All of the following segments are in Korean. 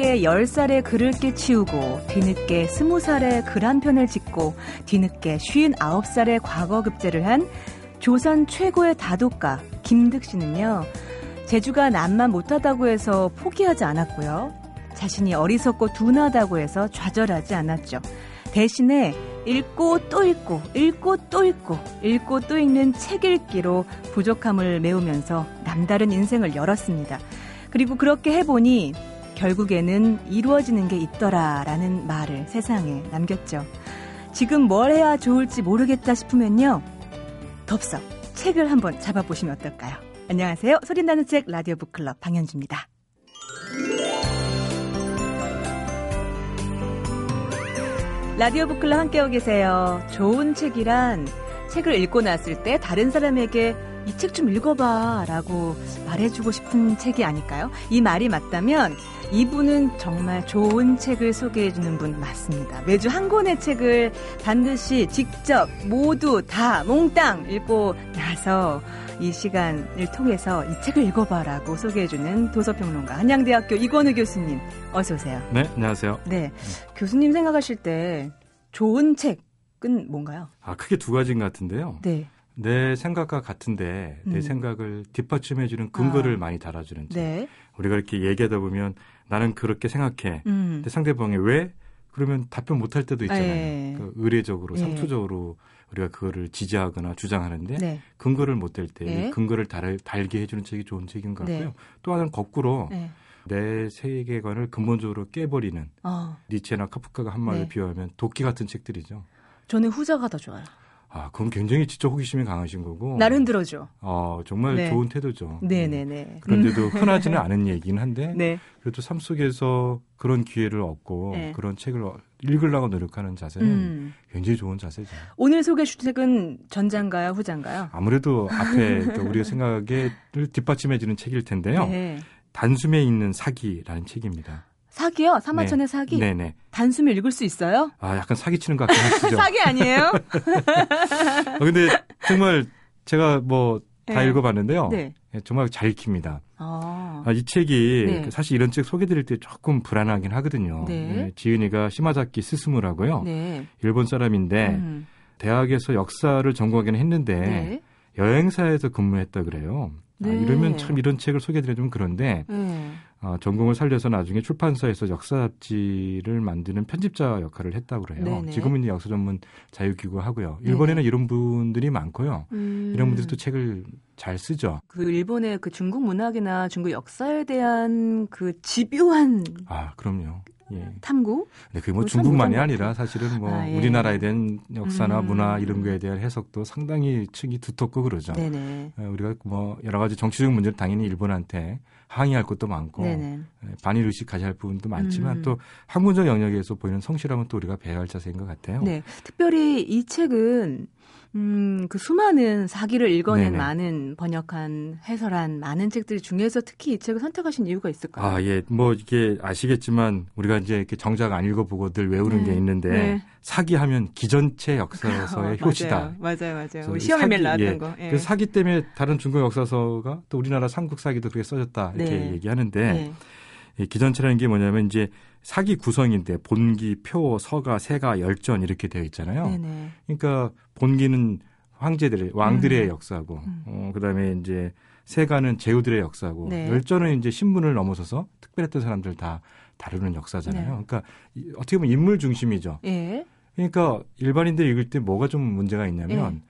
뒤늦게 10살에 글을 깨치우고 뒤늦게 20살에 글 한 편을 짓고 뒤늦게 59살에 과거 급제를 한 조선 최고의 다독가 김득 씨는요. 제주가 남만 못하다고 해서 포기하지 않았고요. 자신이 어리석고 둔하다고 해서 좌절하지 않았죠. 대신에 읽고 또 읽고 읽고 또 읽고 읽고 또 읽는 책 읽기로 부족함을 메우면서 남다른 인생을 열었습니다. 그리고 그렇게 해보니 결국에는 이루어지는 게 있더라라는 말을 세상에 남겼죠. 지금 뭘 해야 좋을지 모르겠다 싶으면요. 덥석 책을 한번 잡아보시면 어떨까요? 안녕하세요. 소린나는 책 라디오 북클럽 방현주입니다. 라디오 북클럽 함께하고 계세요. 좋은 책이란 책을 읽고 났을 때 다른 사람에게 이 책 좀 읽어봐 라고 말해주고 싶은 책이 아닐까요? 이 말이 맞다면 이분은 정말 좋은 책을 소개해주는 분 맞습니다. 매주 한 권의 책을 반드시 직접 모두 다 몽땅 읽고 나서 이 시간을 통해서 이 책을 읽어봐라고 소개해주는 도서평론가 한양대학교 이권우 교수님 어서 오세요. 네, 안녕하세요. 네, 교수님 생각하실 때 좋은 책은 뭔가요? 아 크게 두 가지인 것 같은데요. 네. 내 생각과 같은데 내 음. 생각을 뒷받침해주는 근거를 아. 많이 달아주는 책. 네. 우리가 이렇게 얘기하다 보면 나는 그렇게 생각해. 음. 근데 상대방이 왜? 그러면 답변 못할 때도 있잖아요. 예. 그 의례적으로, 예. 상투적으로 우리가 그거를 지지하거나 주장하는데 네. 근거를 못 댈때 예. 근거를 달, 달게 해주는 책이 좋은 책인 것 같고요. 네. 또 하나는 거꾸로 네. 내 세계관을 근본적으로 깨버리는 어, 니체나 카프카가 한 말을 네. 비유하면 도끼 같은 책들이죠. 저는 후자가 더 좋아요. 아, 그건 굉장히 지적 호기심이 강하신 거고. 날 흔들어줘. 어, 정말 네. 좋은 태도죠. 네네네. 음. 그런데도 흔하지는 않은 얘기긴 한데 네. 그래도 삶 속에서 그런 기회를 얻고 네. 그런 책을 읽으려고 노력하는 자세는 음. 굉장히 좋은 자세죠. 오늘 소개 주책은 전장가요, 후장가요? 아무래도 앞에 그 우리가 생각을 뒷받침해 주는 책일 텐데요. 네. 단숨에 있는 사기라는 책입니다. 사기요? 사마천의 사기? 네네. 단숨에 읽을 수 있어요? 아, 약간 사기치는 것 같긴 하시죠. 사기 아니에요? 아, 근데 정말 제가 뭐다 네. 읽어봤는데요. 네. 예, 정말 잘 익힙니다. 아. 아, 이 책이 네. 사실 이런 책 소개드릴 때 조금 불안하긴 하거든요. 네. 예, 지은이가 시마자키 스스무라고요. 네. 일본 사람인데 음. 대학에서 역사를 전공하기는 했는데 네. 여행사에서 근무했다 그래요. 아, 네. 이러면 참 이런 책을 소개드리면 그런데 네. 아, 전공을 살려서 나중에 출판사에서 역사 잡지를 만드는 편집자 역할을 했다고 그래요. 네네. 지금은 역사 전문 자유기구 하고요. 일본에는 이런 분들이 많고요. 음. 이런 분들이 또 책을 잘 쓰죠. 그 일본의 그 중국 문학이나 중국 역사에 대한 그 집요한 아, 그럼요. 예. 탐구? 근데 그게 뭐 중국만이 아니라 사실은 뭐 아, 예. 우리나라에 대한 역사나 음. 문화 이런 거에 대한 해석도 상당히 층이 두텁고 그러죠. 네네. 예, 우리가 뭐 여러 가지 정치적 문제를 당연히 일본한테 항의할 것도 많고 네네. 예, 반일 의식 가져야 할 부분도 많지만 음. 또 학문적 영역에서 보이는 성실함은 또 우리가 배워야 할 자세인 것 같아요. 네. 특별히 이 책은 음, 그 수많은 사기를 읽어낸 네네. 많은 번역한 해설한 많은 책들 중에서 특히 이 책을 선택하신 이유가 있을까요? 아, 예. 뭐 이게 아시겠지만 우리가 이제 이렇게 정작 안 읽어보고 늘 외우는 네. 게 있는데 네. 사기하면 기전체 역사서의 효시다. 맞아요, 맞아요. 시험에 매일 나왔던 예. 거. 예. 그래서 사기 때문에 다른 중국 역사서가 또 우리나라 삼국 사기도 그렇게 써졌다 이렇게 네. 얘기하는데 네. 이 기전체라는 게 뭐냐면 이제 사기 구성인데 본기, 표, 서가, 세가, 열전 이렇게 되어 있잖아요. 네네. 그러니까 본기는 황제들의 왕들의 음. 역사고, 음. 어, 그 다음에 이제 세가는 제후들의 역사고, 네. 열전은 이제 신분을 넘어서서 특별했던 사람들 다 다루는 역사잖아요. 네. 그러니까 이- 어떻게 보면 인물 중심이죠. 예. 그러니까 일반인들이 읽을 때 뭐가 좀 문제가 있냐면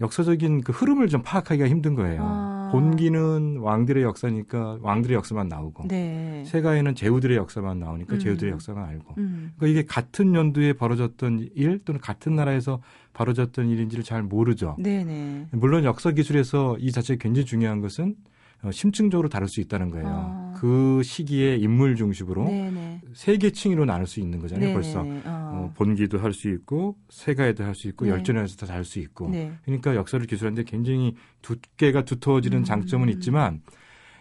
역사적인 그 흐름을 좀 파악하기가 힘든 거예요. 아. 본기는 왕들의 역사니까 왕들의 역사만 나오고 네. 세가에는 제후들의 역사만 나오니까 음. 제후들의 역사만 알고 음. 그러니까 이게 같은 연도에 벌어졌던 일 또는 같은 나라에서 벌어졌던 일인지를 잘 모르죠. 네네. 물론 역사 기술에서 이 자체가 굉장히 중요한 것은 어, 심층적으로 다룰 수 있다는 거예요. 아. 그 시기에 인물 중심으로 네네. 세개 층으로 나눌 수 있는 거잖아요. 네네. 벌써 어. 어, 본기도 할 수 있고 세가에도 할 수 있고 네. 열전에서 다 할 수 있고 네. 그러니까 역사를 기술하는데 굉장히 두께가 두터워지는 음. 장점은 있지만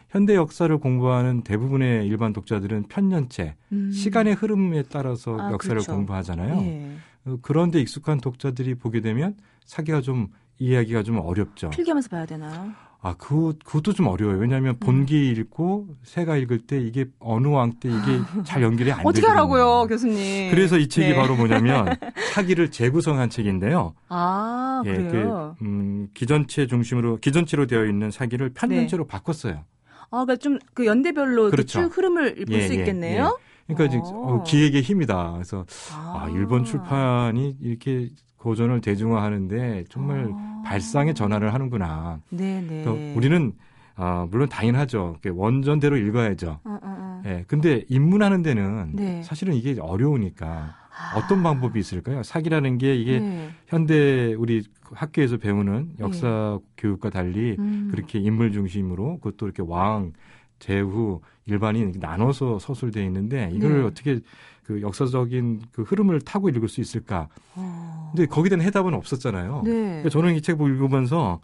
현대 역사를 공부하는 대부분의 일반 독자들은 편년체 음. 시간의 흐름에 따라서 아, 역사를 그렇죠. 공부하잖아요. 예. 어, 그런데 익숙한 독자들이 보게 되면 사기가 좀 이해하기가 좀 어렵죠. 필기하면서 봐야 되나요? 아, 그, 그것도 좀 어려워요. 왜냐하면 본기 읽고 새가 읽을 때 이게 어느 왕 때 이게 잘 연결이 안 되거든요. 어떻게 하라고요, 교수님? 그래서 이 책이 네. 바로 뭐냐면 사기를 재구성한 책인데요. 아, 예, 그래요? 그, 음, 기전체 중심으로, 기전체로 되어 있는 사기를 편전체로 네. 바꿨어요. 아, 그러니까 좀 그 연대별로 그 그렇죠. 쭉 흐름을 볼 예, 수 예, 있겠네요. 그러니까 이제 오. 어, 기획의 힘이다. 그래서 아, 일본 출판이 이렇게 고전을 대중화하는데 정말 아. 발상의 전환을 하는구나. 네네. 그러니까 우리는 아, 물론 당연하죠. 원전대로 읽어야죠. 어, 어, 어. 예. 근데 입문하는 데는 네. 사실은 이게 어려우니까 아. 어떤 방법이 있을까요? 사기라는 게 이게 네. 현대 우리 학교에서 배우는 역사 교육과 달리 음. 그렇게 인물 중심으로 그것도 이렇게 왕, 제후, 일반인 이렇게 나눠서 서술되어 있는데 이거를 네. 어떻게 그 역사적인 그 흐름을 타고 읽을 수 있을까? 어. 근데 거기에 대한 해답은 없었잖아요. 네. 그러니까 저는 이 책 읽으면서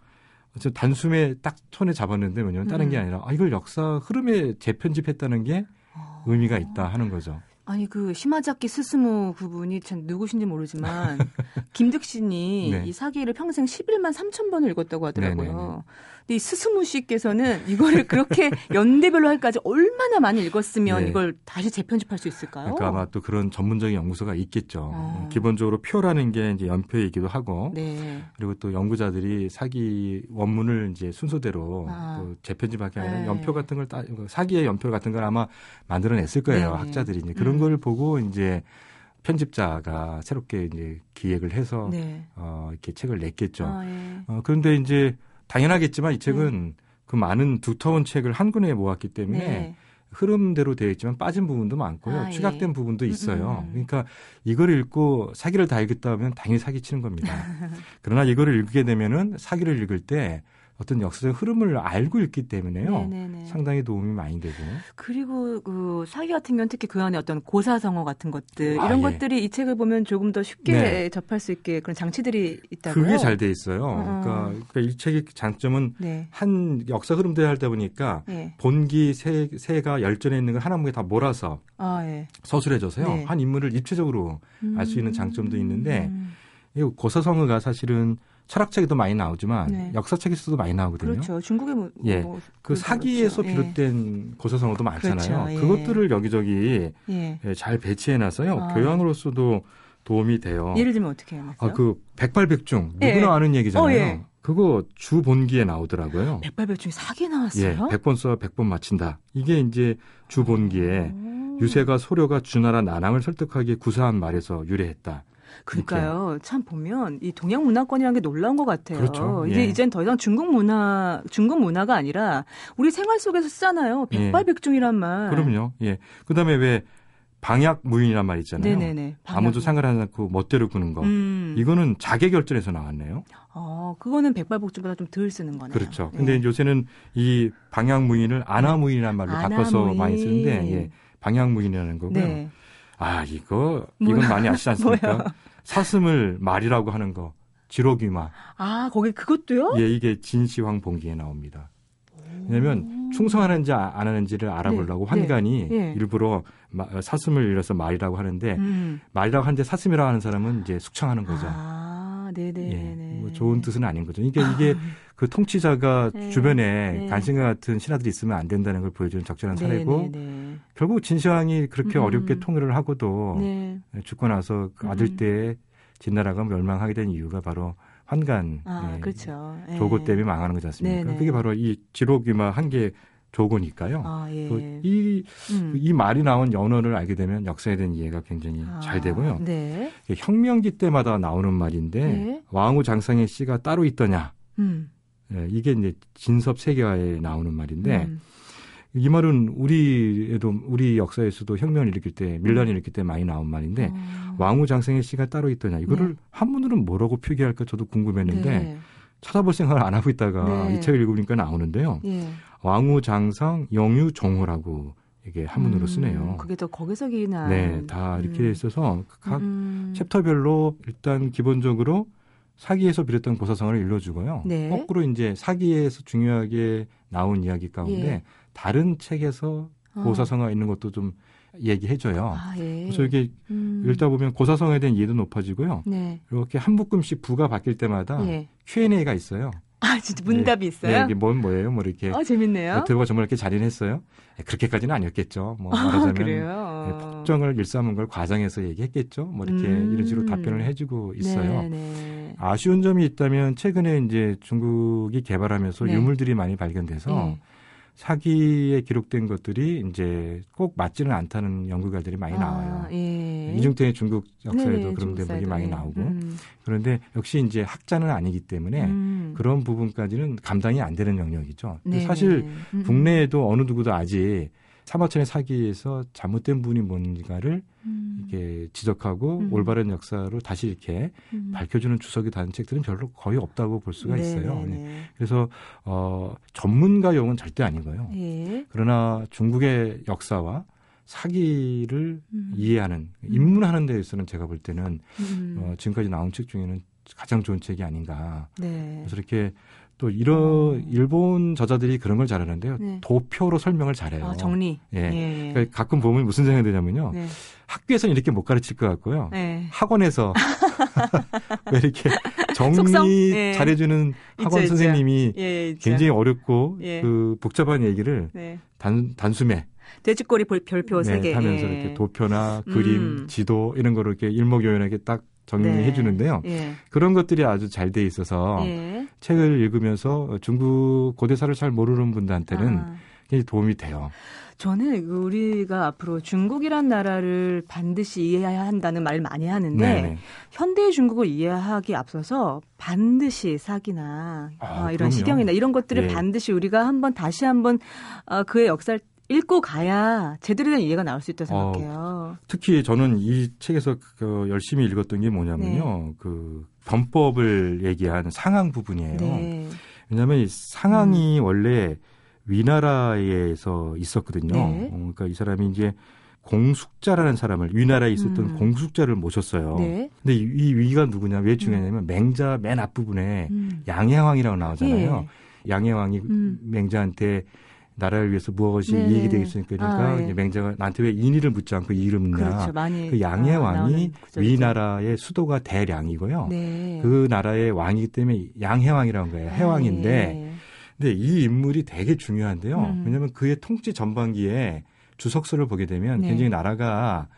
저 단숨에 딱 손에 잡았는데 뭐냐면 다른 게 음. 아니라 아, 이걸 역사 흐름에 재편집했다는 게 어. 의미가 있다 하는 거죠. 아니 그 시마자키 스스무 그분이 참 누구신지 모르지만 김득신이 네. 이 사기를 평생 11만 3천 번을 읽었다고 하더라고요. 네네네. 이 스스무 씨께서는 이거를 그렇게 연대별로 할까지 얼마나 많이 읽었으면 네. 이걸 다시 재편집할 수 있을까요? 그러니까 아마 또 그런 전문적인 연구소가 있겠죠. 어. 기본적으로 표라는 게 이제 연표이기도 하고 네. 그리고 또 연구자들이 사기 원문을 이제 순서대로 아. 또 재편집하게 하는 네. 연표 같은 걸 따, 사기의 연표 같은 걸 아마 만들어냈을 거예요. 네네. 학자들이 이제 그런 음. 걸 보고 이제 편집자가 새롭게 이제 기획을 해서 네. 어, 이렇게 책을 냈겠죠. 아, 예. 어, 그런데 이제 당연하겠지만 이 책은 그 많은 두터운 책을 한 권에 모았기 때문에 네. 흐름대로 되어 있지만 빠진 부분도 많고요. 아, 예. 추각된 부분도 있어요. 음, 음. 그러니까 이걸 읽고 사기를 다 읽었다 하면 당연히 사기치는 겁니다. 그러나 이거를 읽게 되면은 사기를 읽을 때 어떤 역사적 흐름을 알고 읽기 때문에요. 네네네. 상당히 도움이 많이 되고. 그리고 그 사기 같은 경우는 특히 그 안에 어떤 고사성어 같은 것들 아, 이런 예. 것들이 이 책을 보면 조금 더 쉽게 네. 접할 수 있게 그런 장치들이 있다고요. 그게 잘 돼 있어요. 어. 그러니까, 그러니까 이 책의 장점은 네. 한 역사 흐름대로 하다 보니까 예. 본기 세, 세가 열전에 있는 걸 하나무게 다 몰아서 아, 예. 서술해줘서요. 네. 한 인물을 입체적으로 알수 있는 장점도 있는데 음. 이 고사성어가 사실은 철학책에도 많이 나오지만 네. 역사책에서도 많이 나오거든요. 그렇죠. 중국의 뭐, 예. 뭐 그 사기에서 그렇죠. 예. 비롯된 고사성어도 많잖아요. 그렇죠. 예. 그것들을 여기저기 예. 예, 잘 배치해 놔서요. 아. 교양으로서도 도움이 돼요. 예를 들면 어떻게 해놨어요? 아, 그 백발백중 예. 누구나 아는 얘기잖아요. 어, 예. 그거 주 본기에 나오더라고요. 백발백중이 사기 예, 나왔어요? 백번 써, 백번 맞힌다. 이게 이제 주 본기에 오. 유세가 소려가 주나라 난항을 설득하기에 구사한 말에서 유래했다. 그러니까요. 참 보면 이 동양 문화권이라는 게 놀라운 것 같아요. 그렇죠. 이제 예. 이젠 더 이상 중국 문화, 중국 문화가 아니라 우리 생활 속에서 쓰잖아요. 예. 백발백중이란 말. 그럼요. 예. 그다음에 왜 방약 무인이란 말 있잖아요. 네네네. 아무도. 상관하지 않고 멋대로 구는 거. 음. 이거는 자객결전에서 나왔네요. 어, 그거는 백발백중보다 좀 덜 쓰는 거네요. 그렇죠. 예. 근데 요새는 이 방향무인을 아나 무인이라는 말로 바꿔서 아나무인. 많이 쓰는데 예, 방향무인이라는 거고요. 네. 아 이거 이건 뭐야? 많이 아시지 않습니까? 사슴을 말이라고 하는 거 지록위마. 아, 거기 그것도요? 예, 이게 진시황 봉기에 나옵니다. 왜냐하면 충성하는지 아- 안 하는지를 알아보려고 네, 환관이 네, 예. 일부러 마- 사슴을 잃어서 말이라고 하는데 음. 말이라고 하는데 사슴이라고 하는 사람은 이제 숙청하는 거죠. 아, 네네네. 예, 뭐 좋은 뜻은 아닌 거죠. 이게 이게 그 통치자가 네, 주변에 네. 간신과 같은 신하들이 있으면 안 된다는 걸 보여주는 적절한 사례고 네네네. 결국 진시황이 그렇게 음. 어렵게 통일을 하고도 네. 죽고 나서 그 아들 음. 때에 진나라가 멸망하게 된 이유가 바로 환관 아, 예, 그렇죠. 예. 조고 때문에 망하는 거지 않습니까? 네네. 그게 바로 이 지록위마 한개 조고니까요. 아, 예. 그 이, 음. 이 말이 나온 연어를 알게 되면 역사에 대한 이해가 굉장히 아, 잘 되고요. 네. 혁명기 때마다 나오는 말인데 네. 왕후 장상의 씨가 따로 있더냐? 음. 예, 이게 이제 진섭 세계화에 나오는 말인데 음. 이 말은 우리에도 우리 역사에서도 혁명을 일으킬 때 밀란을 일으킬 때 많이 나온 말인데 어. 왕후 장상의 씨가 따로 있더냐 이거를 네. 한문으로는 뭐라고 표기할까 저도 궁금했는데 네. 찾아볼 생각을 안 하고 있다가 네. 이 책을 읽으니까 나오는데요 예. 왕후 장상 영유 정호라고 이게 한문으로 음, 쓰네요. 그게 더 거기서 기난. 네, 다 이렇게 음. 있어서 각 음. 챕터별로 일단 기본적으로 사기에서 비롯된 고사성어를 일러주고요. 네. 거꾸로 이제 사기에서 중요하게 나온 이야기 가운데 예. 다른 책에서 어. 고사성어가 있는 것도 좀 얘기해줘요. 아, 예. 그래서 이게 음. 읽다 보면 고사성어에 대한 이해도 높아지고요. 네. 이렇게 한 묶음씩 부가 바뀔 때마다 예. Q&A가 있어요. 아, 진짜 문답이 있어요? 네, 이게 뭔 뭐예요? 뭐 이렇게. 아, 재밌네요. 들어가 정말 이렇게 잔인했어요? 네, 그렇게까지는 아니었겠죠. 뭐 아, 말하자면 그래요? 네, 폭정을 일삼은 걸 과장해서 얘기했겠죠. 뭐 이렇게 음. 이런 식으로 답변을 해주고 있어요. 네, 네. 아쉬운 점이 있다면 최근에 이제 중국이 개발하면서 네. 유물들이 많이 발견돼서 네. 사기에 기록된 것들이 이제 꼭 맞지는 않다는 연구 결들이 많이 나와요. 아, 예. 이중태의 중국 역사에도 네네, 그런 중국 대목이 많이 예. 나오고 음. 그런데 역시 이제 학자는 아니기 때문에 음. 그런 부분까지는 감당이 안 되는 영역이죠. 근데. 사실 음. 국내에도 어느 누구도 아직 사마천의 사기에서 잘못된 부분이 뭔가를 음. 이렇게 지적하고 음. 올바른 역사로 다시 이렇게 음. 밝혀주는 주석이 단 책들은 별로 거의 없다고 볼 수가 있어요. 네네네. 네. 그래서 어, 전문가용은 절대 아니고요. 예. 그러나 중국의 역사와 사기를 음. 이해하는 입문하는 데에서는 제가 볼 때는 음. 어, 지금까지 나온 책 중에는 가장 좋은 책이 아닌가. 네. 그래서 이렇게 또 이런 일본 저자들이 그런 걸 잘하는데요. 네. 도표로 설명을 잘해요. 아, 정리. 예. 예. 그러니까 가끔 보면 무슨 생각이 드냐면요. 네. 학교에서는 이렇게 못 가르칠 것 같고요. 네. 학원에서 왜 이렇게? 정리 예. 잘해주는 학원 있죠, 있죠. 선생님이 예, 있죠. 굉장히 어렵고 예. 그 복잡한 얘기를 네. 단, 단숨에 돼지꼬리 볼- 별표 세 네, 개. 하면서 예. 이렇게 도표나 음. 그림, 지도 이런 거를 이렇게 일목요연하게 딱 정리해 네. 주는데요. 예. 그런 것들이 아주 잘 돼 있어서 예. 책을 읽으면서 중국 고대사를 잘 모르는 분들한테는 아. 굉장히 도움이 돼요. 저는 우리가 앞으로 중국이란 나라를 반드시 이해해야 한다는 말을 많이 하는데 네네. 현대 중국을 이해하기 앞서서 반드시 사기나 아, 아, 이런 그럼요. 시경이나 이런 것들을 예. 반드시 우리가 한번 다시 한번 어, 그의 역사를 읽고 가야 제대로 된 이해가 나올 수 있다고 어, 생각해요. 특히 저는 이 책에서 그 열심히 읽었던 게 뭐냐면요. 그 변법을 얘기한 상황 부분이에요. 네. 왜냐하면 이 상황이 원래 위나라에서 있었거든요. 네. 어, 그러니까 이 사람이 이제 공숙자라는 사람을 위나라에 있었던 음. 공숙자를 모셨어요. 네. 근데 이, 이 위가 누구냐? 왜 중요하냐면 맹자 맨 앞부분에 음. 양해왕이라고 나오잖아요. 예. 양해왕이 음. 맹자한테 나라를 위해서 무엇이 네. 이익이 되겠으니까 그러니까 아, 예. 이제 맹자가 나한테 왜 인의를 묻지 않고 이익을 묻냐. 그렇죠. 많이 그 아, 양해왕이 나오는 구절이죠. 위나라의 수도가 대량이고요. 네. 그 나라의 왕이기 때문에 양해왕이라는 거예요. 해왕인데 예. 근데 이 인물이 되게 중요한데요. 음. 왜냐하면 그의 통치 전반기에 주석서를 보게 되면 네. 굉장히 나라가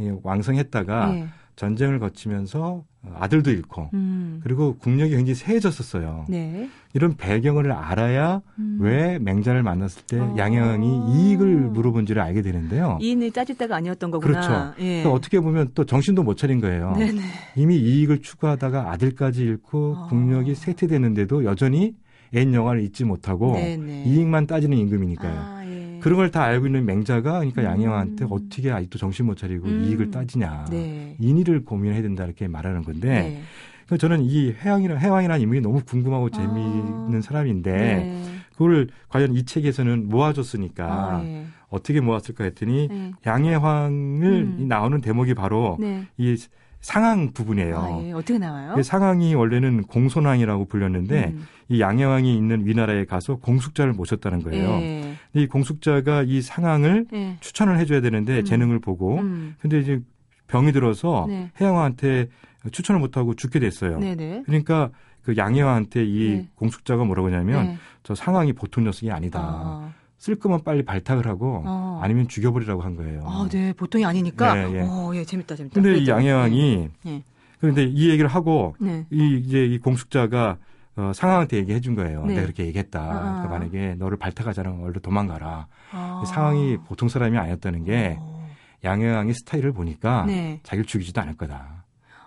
예, 왕성했다가 예. 전쟁을 거치면서 아들도 잃고 음. 그리고 국력이 굉장히 세해졌었어요. 네. 이런 배경을 알아야 음. 왜 맹자를 만났을 때 아. 양해왕이 이익을 물어본지를 알게 되는데요. 이인을 따질 때가 아니었던 거구나. 그렇죠. 예. 그러니까 어떻게 보면 또 정신도 못 차린 거예요. 네네. 이미 이익을 추구하다가 아들까지 잃고 아. 국력이 쇠퇴되는데도 여전히 옛 영화를 잊지 못하고 네네. 이익만 따지는 임금이니까요. 아, 예. 그런 걸 다 알고 있는 맹자가 그러니까 음. 양해왕한테 어떻게 아직도 정신 못 차리고 음. 이익을 따지냐. 네. 인의를 고민해야 된다 이렇게 말하는 건데 네. 저는 이 해왕이라 해왕이라는 인물이 너무 궁금하고 재미있는 아. 사람인데 네. 그걸 과연 이 책에서는 모아줬으니까 아, 예. 어떻게 모았을까 했더니 네. 양해왕을 음. 이 나오는 대목이 바로 네. 이 상황 부분이에요. 아, 예. 어떻게 나와요? 이 상황이 원래는 공손왕이라고 불렸는데 음. 이 양해왕이 있는 위나라에 가서 공숙자를 모셨다는 거예요. 예. 이 공숙자가 이 상황을 예. 추천을 해줘야 되는데 음. 재능을 보고 음. 근데 이제 병이 들어서 네. 해왕한테 추천을 못하고 죽게 됐어요. 네네. 그러니까 그 양해왕한테 이 네. 공숙자가 뭐라고 하냐면 네. 저 상황이 보통 녀석이 아니다. 아, 쓸 거면 빨리 발탁을 하고 어. 아니면 죽여버리라고 한 거예요. 아, 네. 보통이 아니니까. 네, 예. 어, 예. 재밌다, 재밌다. 근데 이 그랬죠. 양해왕이 네. 그런데 이 얘기를 하고 네. 이 이제 이 공숙자가 어, 상황한테 얘기해 준 거예요. 네. 내가 그렇게 얘기했다. 아. 그러니까 만약에 너를 발탁하자면 얼른 도망가라. 아. 이 상황이 보통 사람이 아니었다는 게 어. 양해왕의 스타일을 보니까 네. 자기를 죽이지도 않을 거다.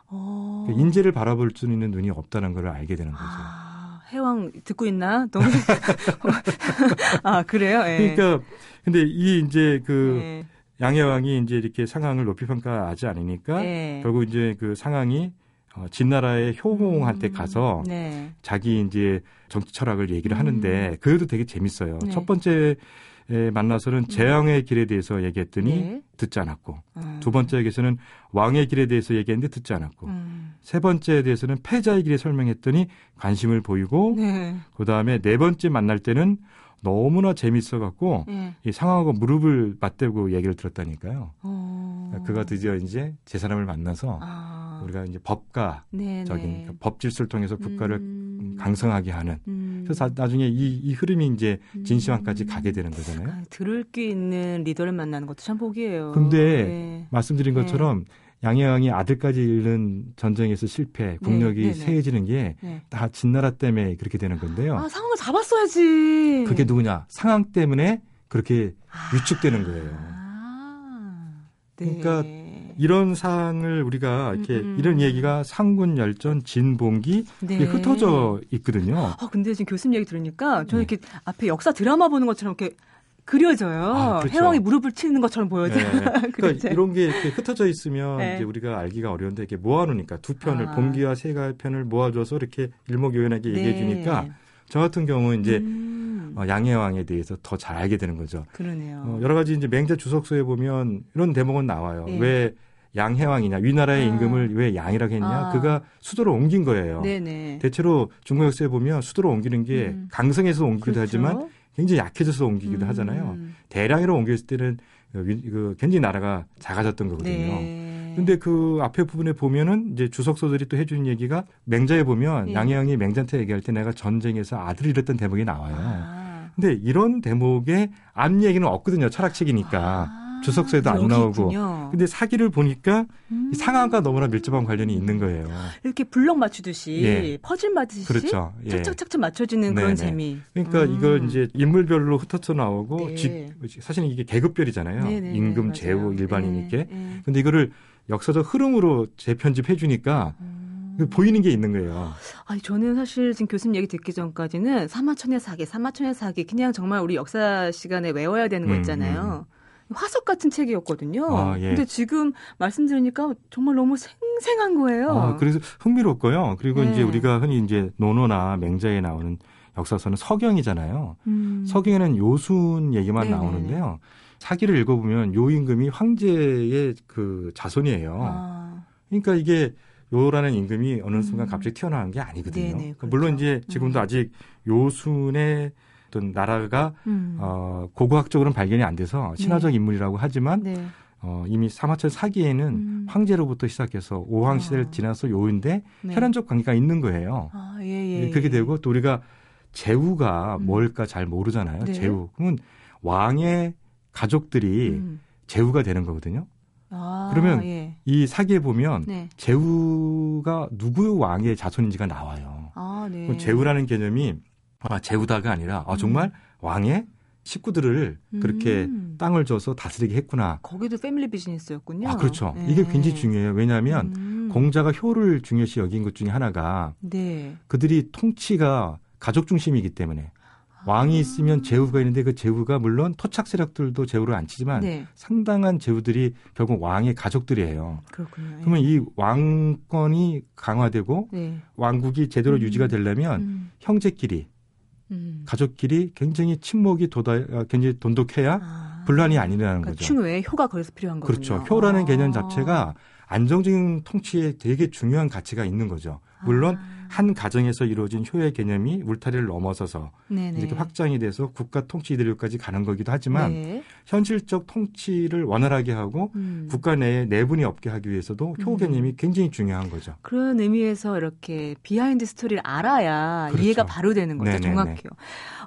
어. 그러니까 인재를 바라볼 수 있는 눈이 없다는 걸 알게 되는 거죠. 아, 해왕 듣고 있나? 너무 아 그래요? 예. 그러니까 근데 이 이제 그 예. 양해왕이 이제 이렇게 상황을 높이 평가하지 않으니까 예. 결국 이제 그 상황이 어, 진나라의 효공한테 음, 가서 네. 자기 이제 정치 철학을 얘기를 음. 하는데 그래도 되게 재밌어요. 네. 첫 번째 에 만나서는 재앙의 길에 대해서 얘기했더니 네. 듣지 않았고 음. 두 번째에게서는 왕의 길에 대해서 얘기했는데 듣지 않았고 음. 세 번째에 대해서는 패자의 길에 설명했더니 관심을 보이고 네. 그 다음에 네 번째 만날 때는 너무나 재밌어 갖고 예. 이 상황하고 무릎을 맞대고 얘기를 들었다니까요. 어. 그가 드디어 이제 제 사람을 만나서 아. 우리가 이제 법가적인. 그러니까 법 질서를 통해서 국가를 음. 강성하게 하는 음. 그래서 나중에 이, 이 흐름이 이제 진시황까지 음. 가게 되는 거잖아요. 아, 들을 게 있는 리더를 만나는 것도 참 복이에요. 근데 네. 말씀드린 네. 것처럼 양해왕이 아들까지 잃는 전쟁에서 실패, 국력이 네, 네, 네. 세해지는 게다 네. 진나라 때문에 그렇게 되는 건데요. 아, 상황을 잡았어야지. 그게 누구냐? 상황 때문에 그렇게 아. 위축되는 거예요. 아, 네. 그러니까 이런 상을 우리가 이렇게 음, 음. 이런 얘기가 상군 열전 진봉기 네. 흩어져 있거든요. 아 근데 지금 교수님 얘기 들으니까 저는 네. 이렇게 앞에 역사 드라마 보는 것처럼 이렇게 그려져요. 아, 그렇죠. 해왕이 무릎을 치는 것처럼 보여져요. 네. 그러니까 이런 게 이렇게 흩어져 있으면 네. 이제 우리가 알기가 어려운데 이렇게 모아놓으니까 두 편을 아. 봉기와 세가 편을 모아줘서 이렇게 일목요연하게 네. 얘기해 주니까 저 같은 경우는 이제 음. 어, 양해왕에 대해서 더 잘 알게 되는 거죠. 그러네요. 어, 여러 가지 이제 맹자 주석서에 보면 이런 대목은 나와요. 네. 왜 양해왕이냐 위나라의 아. 임금을 왜 양이라고 했냐 아. 그가 수도로 옮긴 거예요. 네네. 대체로 중국 역사에 보면 수도로 옮기는 게 음. 강성에서 옮기기도 그렇죠. 하지만 굉장히 약해져서 옮기기도 음. 하잖아요. 대량으로 옮겼을 때는 그, 그 굉장히 나라가 작아졌던 거거든요. 네. 근데 그 앞에 부분에 보면은 이제 주석서들이 또 해주는 얘기가 맹자에 보면 네. 양해왕이 맹자한테 얘기할 때 내가 전쟁에서 아들을 잃었던 대목이 나와요. 아. 근데 이런 대목에 앞 얘기는 없거든요. 철학책이니까. 아. 주석서에도 안 나오고. 근데 사기를 보니까 음. 상황과 너무나 밀접한 관련이 있는 거예요. 이렇게 블럭 맞추듯이 예. 퍼즐 맞듯이 그렇죠. 예. 착착착착 맞춰지는 네네. 그런 재미. 그러니까 음. 이걸 이제 인물별로 흩어져 나오고 네. 사실은 이게 계급별이잖아요. 네네. 임금, 맞아요. 제후, 일반인이게. 네. 네. 근데 이거를 역사적 흐름으로 재편집해 주니까 음. 보이는 게 있는 거예요. 아니 저는 사실 지금 교수님 얘기 듣기 전까지는 사마천의 사기, 사마천의 사기 그냥 정말 우리 역사 시간에 외워야 되는 거 음, 있잖아요. 음, 음. 화석 같은 책이었거든요. 아, 예. 근데 지금 말씀드리니까 정말 너무 생생한 거예요. 아, 그래서 흥미롭고요. 그리고 네. 이제 우리가 흔히 이제 노노나 맹자에 나오는 역사서는 서경이잖아요. 음. 서경에는 요순 얘기만 네네. 나오는데요. 사기를 읽어보면 요 임금이 황제의 그 자손이에요. 아. 그러니까 이게 요라는 임금이 어느 순간 음. 갑자기 튀어나온 게 아니거든요. 네네, 그렇죠. 물론 이제 지금도 음. 아직 요순의 어떤 나라가 음. 어, 고고학적으로는 발견이 안 돼서 신화적 네. 인물이라고 하지만 네. 어, 이미 사마천 사기에는 음. 황제로부터 시작해서 오황 시대를 아. 지나서 요인데 네. 혈연적 관계가 있는 거예요. 아, 예, 예, 예. 그렇게 되고 또 우리가 제후가 음. 뭘까 잘 모르잖아요. 네. 제후. 그러면 왕의 가족들이 음. 제후가 되는 거거든요. 아, 그러면 예. 이 사기에 보면 네. 제후가 누구의 왕의 자손인지가 나와요. 아, 네. 제후라는 개념이 아, 제우다가 아니라 아, 정말 음. 왕의 식구들을 그렇게 음. 땅을 줘서 다스리게 했구나. 거기도 패밀리 비즈니스였군요. 아, 그렇죠. 네. 이게 굉장히 중요해요. 왜냐하면 음. 공자가 효를 중요시 여긴 것 중에 하나가 네. 그들이 통치가 가족 중심이기 때문에 왕이 아. 있으면 제후가 있는데 그 제후가 물론 토착 세력들도 제후를 안 치지만 네. 상당한 제후들이 결국 왕의 가족들이에요. 그렇군요. 그러면 이 왕권이 강화되고 네. 왕국이 제대로 음. 유지가 되려면 음. 형제끼리 음. 가족끼리 굉장히 친목이 도다 어, 굉장히 돈독해야 아. 분란이 아니라는 그러니까 거죠. 충외 효가 거기서 필요한 거군요. 그렇죠. 효라는 아. 개념 자체가 안정적인 통치에 되게 중요한 가치가 있는 거죠. 물론 아. 한 가정에서 이루어진 효의 개념이 울타리를 넘어서서 네네. 이렇게 확장이 돼서 국가 통치 이대로까지 가는 거기도 하지만 네. 현실적 통치를 원활하게 하고 음. 국가 내에 내분이 없게 하기 위해서도 효 음. 개념이 굉장히 중요한 거죠. 그런 의미에서 이렇게 behind story를 알아야 그렇죠. 이해가 바로 되는 거죠. 네네네. 정확해요.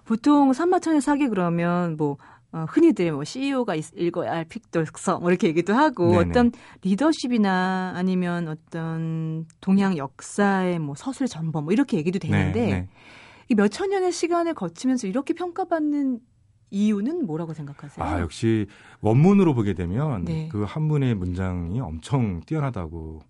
보통 사마천의 사기 그러면 뭐 어, 흔히들 뭐 CEO가 있, 읽어야 할 필독서 뭐 이렇게 얘기도 하고 네네. 어떤 리더십이나 아니면 어떤 동양 역사의 뭐 서술 전범 뭐 이렇게 얘기도 되는데 이 몇천 년의 시간을 거치면서 이렇게 평가받는 이유는 뭐라고 생각하세요? 아, 역시 원문으로 보게 되면 네. 그 한문의 문장이 엄청 뛰어나다고